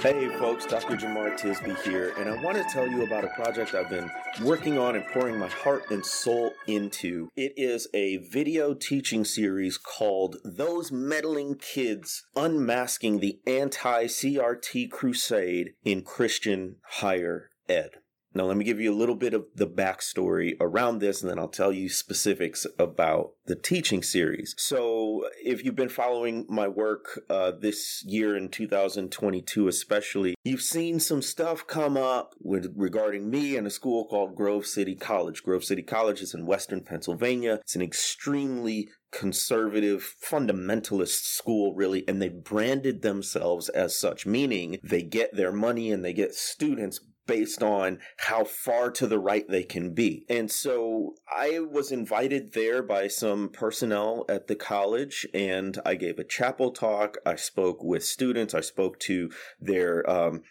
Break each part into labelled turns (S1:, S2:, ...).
S1: Hey folks, Dr. Jemar Tisby here, and I want to tell you about a project I've been working on and pouring my heart and soul into. It is a video teaching series called Those Meddling Kids Unmasking the Anti CRT Crusade in Christian Higher Ed. Now, let me give you a little bit of the backstory around this, and then I'll tell you specifics about the teaching series. So, if you've been following my work uh, this year in 2022, especially, you've seen some stuff come up with regarding me and a school called Grove City College. Grove City College is in Western Pennsylvania. It's an extremely conservative fundamentalist school really and they branded themselves as such meaning they get their money and they get students based on how far to the right they can be. And so I was invited there by some personnel at the college and I gave a chapel talk. I spoke with students. I spoke to their um,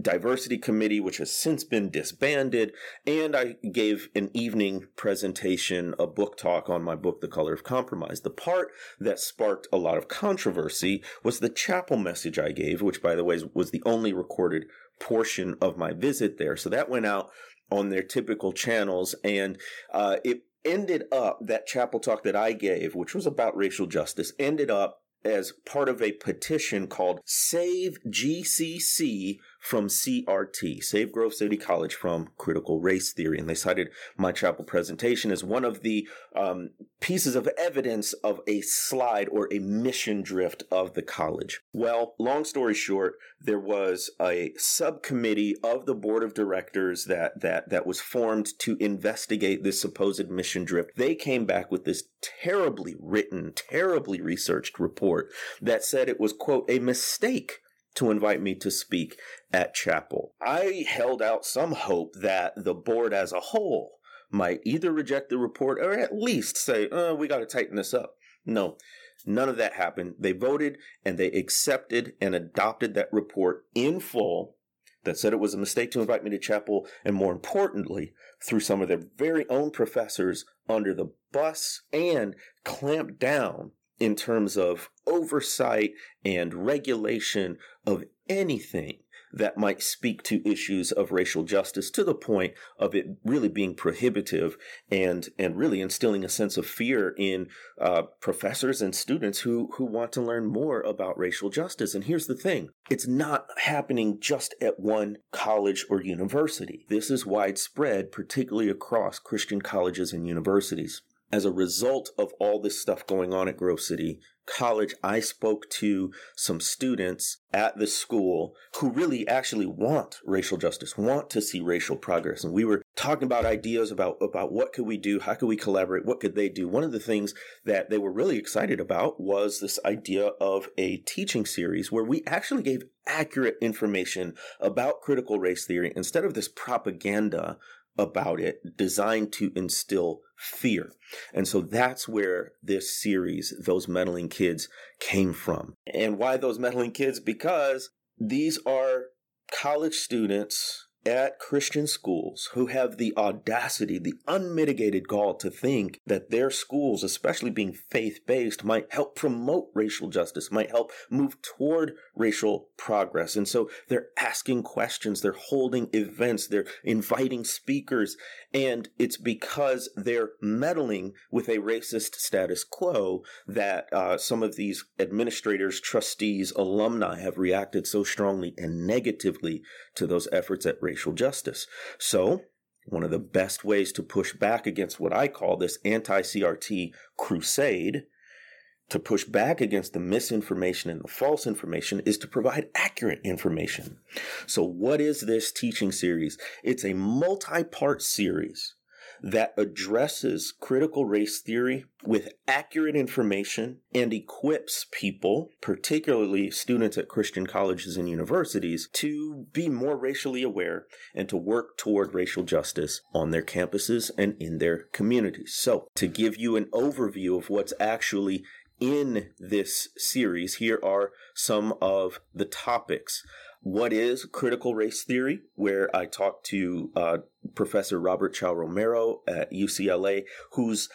S1: diversity committee, which has since been disbanded, and I gave an evening presentation, a book talk on my book, The Color of Compromise. The part that sparked a lot of controversy was the chapel message I gave, which, by the way, was the only recorded portion of my visit there. So that went out on their typical channels, and uh, it ended up that chapel talk that I gave, which was about racial justice, ended up as part of a petition called Save GCC from CRT, Save Grove City College from Critical Race Theory. And they cited my chapel presentation as one of the um, pieces of evidence of a slide or a mission drift of the college. Well, long story short, there was a subcommittee of the board of directors that, that, that was formed to investigate this supposed mission drift. They came back with this terribly written, terribly researched report that said it was, quote, a mistake to invite me to speak at chapel. I held out some hope that the board as a whole might either reject the report or at least say, oh, we got to tighten this up. No, none of that happened. They voted and they accepted and adopted that report in full that said it was a mistake to invite me to chapel, and more importantly, threw some of their very own professors under the bus and clamped down in terms of oversight and regulation of anything that might speak to issues of racial justice to the point of it really being prohibitive and and really instilling a sense of fear in uh, professors and students who who want to learn more about racial justice. And here's the thing: it's not happening just at one college or university. This is widespread, particularly across Christian colleges and universities as a result of all this stuff going on at Grove City College, I spoke to some students at the school who really actually want racial justice, want to see racial progress. And we were talking about ideas about, about what could we do? How could we collaborate? What could they do? One of the things that they were really excited about was this idea of a teaching series where we actually gave accurate information about critical race theory instead of this propaganda about it designed to instill fear. And so that's where this series, Those Meddling Kids, came from. And why those meddling kids? Because these are college students at Christian schools who have the audacity, the unmitigated gall to think that their schools, especially being faith based, might help promote racial justice, might help move toward racial progress. And so they're asking questions, they're holding events, they're inviting speakers, and it's because they're meddling with a racist status quo that uh, some of these administrators, trustees, alumni have reacted so strongly and negatively to those efforts at racial justice. So, one of the best ways to push back against what I call this anti CRT crusade, to push back against the misinformation and the false information, is to provide accurate information. So, what is this teaching series? It's a multi part series that addresses critical race theory with accurate information and equips people, particularly students at Christian colleges and universities, to be more racially aware and to work toward racial justice on their campuses and in their communities. So, to give you an overview of what's actually in this series, here are some of the topics. What is critical race theory? Where I talked to uh, Professor Robert Chao Romero at UCLA, who's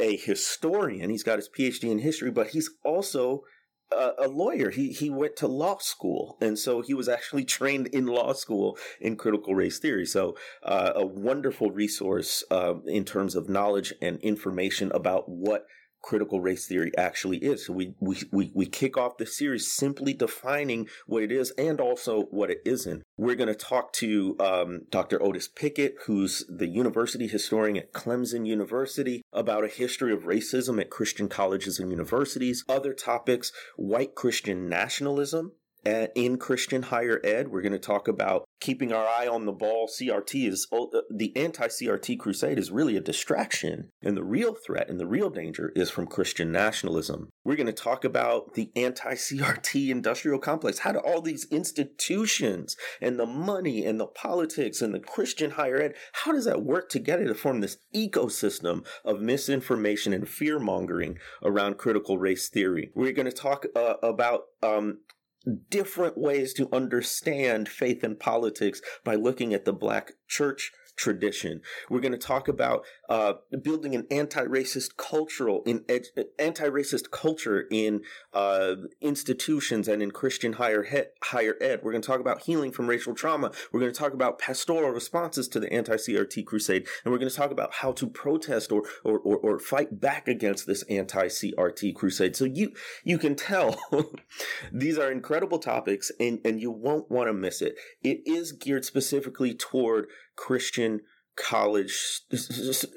S1: a historian. He's got his PhD in history, but he's also a, lawyer. He he went to law school, and so he was actually trained in law school in critical race theory. So uh, a wonderful resource uh, in terms of knowledge and information about what critical race theory actually is. So we, we, we, we kick off the series simply defining what it is and also what it isn't. We're going to talk to um, Dr. Otis Pickett, who's the university historian at Clemson University, about a history of racism at Christian colleges and universities. Other topics, white Christian nationalism, in Christian higher ed. We're going to talk about keeping our eye on the ball. CRT is uh, the anti CRT crusade is really a distraction. And the real threat and the real danger is from Christian nationalism. We're going to talk about the anti CRT industrial complex. How do all these institutions and the money and the politics and the Christian higher ed, how does that work together to form this ecosystem of misinformation and fear mongering around critical race theory? We're going to talk uh, about um, different ways to understand faith and politics by looking at the black church tradition. We're going to talk about uh, building an anti-racist cultural in ed- anti-racist culture in uh, institutions and in Christian higher he- higher ed. We're going to talk about healing from racial trauma. We're going to talk about pastoral responses to the anti-CRT crusade, and we're going to talk about how to protest or or, or, or fight back against this anti-CRT crusade. So you you can tell these are incredible topics, and and you won't want to miss it. It is geared specifically toward Christian college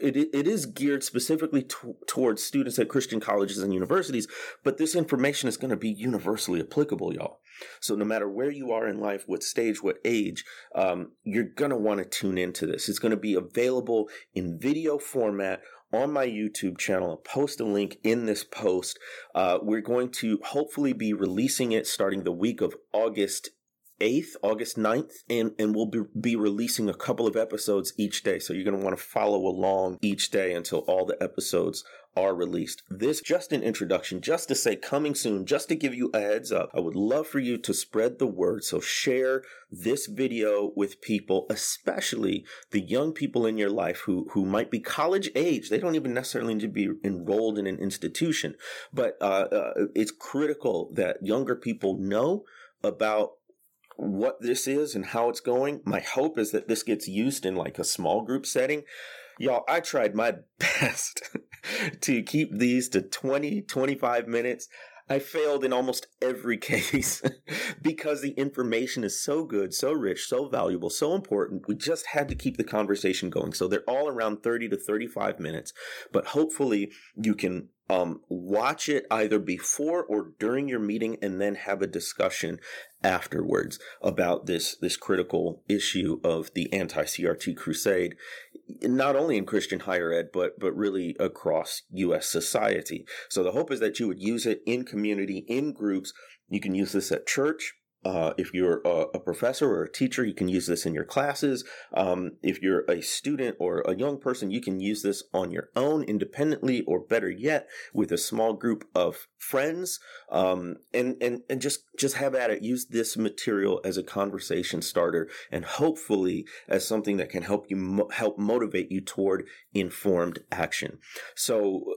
S1: it, is geared specifically to, towards students at christian colleges and universities but this information is going to be universally applicable y'all so no matter where you are in life what stage what age um, you're going to want to tune into this it's going to be available in video format on my YouTube channel. I'll post a link in this post. Uh, we're going to hopefully be releasing it starting the week of August 8th, August 9th, and, and we'll be, be releasing a couple of episodes each day. So you're going to want to follow along each day until all the episodes are released. This just an introduction, just to say coming soon, just to give you a heads up. I would love for you to spread the word. So share this video with people, especially the young people in your life who, who might be college age. They don't even necessarily need to be enrolled in an institution, but uh, uh, it's critical that younger people know about what this is and how it's going. My hope is that this gets used in like a small group setting. Y'all, I tried my best to keep these to 20, 25 minutes. I failed in almost every case because the information is so good, so rich, so valuable, so important. We just had to keep the conversation going. So they're all around 30 to 35 minutes, but hopefully you can um, watch it either before or during your meeting and then have a discussion afterwards about this this critical issue of the anti-CRT crusade not only in Christian higher ed but but really across US society. So the hope is that you would use it in community in groups. You can use this at church uh, if you're a, a, professor or a teacher, you can use this in your classes. Um, if you're a student or a young person, you can use this on your own independently, or better yet, with a small group of friends. Um, and and and just just have at it. Use this material as a conversation starter, and hopefully as something that can help you mo- help motivate you toward informed action. So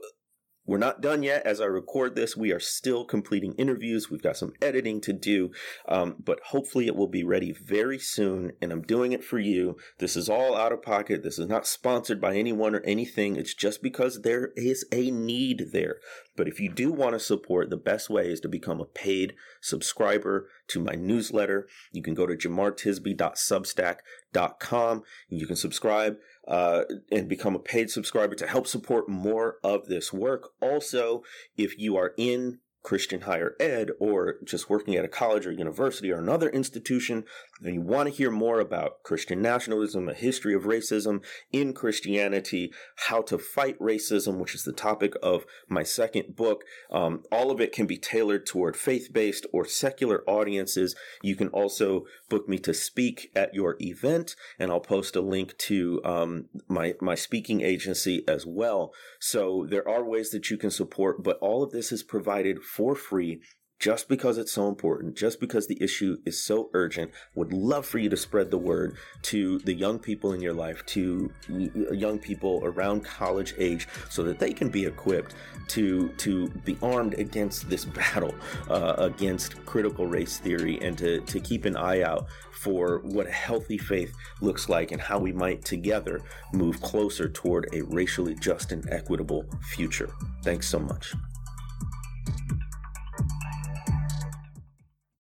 S1: we're not done yet. As I record this, we are still completing interviews. We've got some editing to do, um, but hopefully it will be ready very soon. And I'm doing it for you. This is all out of pocket. This is not sponsored by anyone or anything. It's just because there is a need there. But if you do want to support, the best way is to become a paid subscriber to my newsletter. You can go to jemartisby.substack.com and you can subscribe uh, and become a paid subscriber to help support more of this work. Also, if you are in Christian higher ed or just working at a college or university or another institution and you want to hear more about Christian nationalism, a history of racism in Christianity, how to fight racism, which is the topic of my second book, um, all of it can be tailored toward faith based or secular audiences. You can also book me to speak at your event, and I'll post a link to um, my, my speaking agency as well. So there are ways that you can support, but all of this is provided for free just because it's so important, just because the issue is so urgent, would love for you to spread the word to the young people in your life, to young people around college age, so that they can be equipped to to be armed against this battle uh, against critical race theory, and to to keep an eye out for what a healthy faith looks like and how we might together move closer toward a racially just and equitable future. Thanks so much.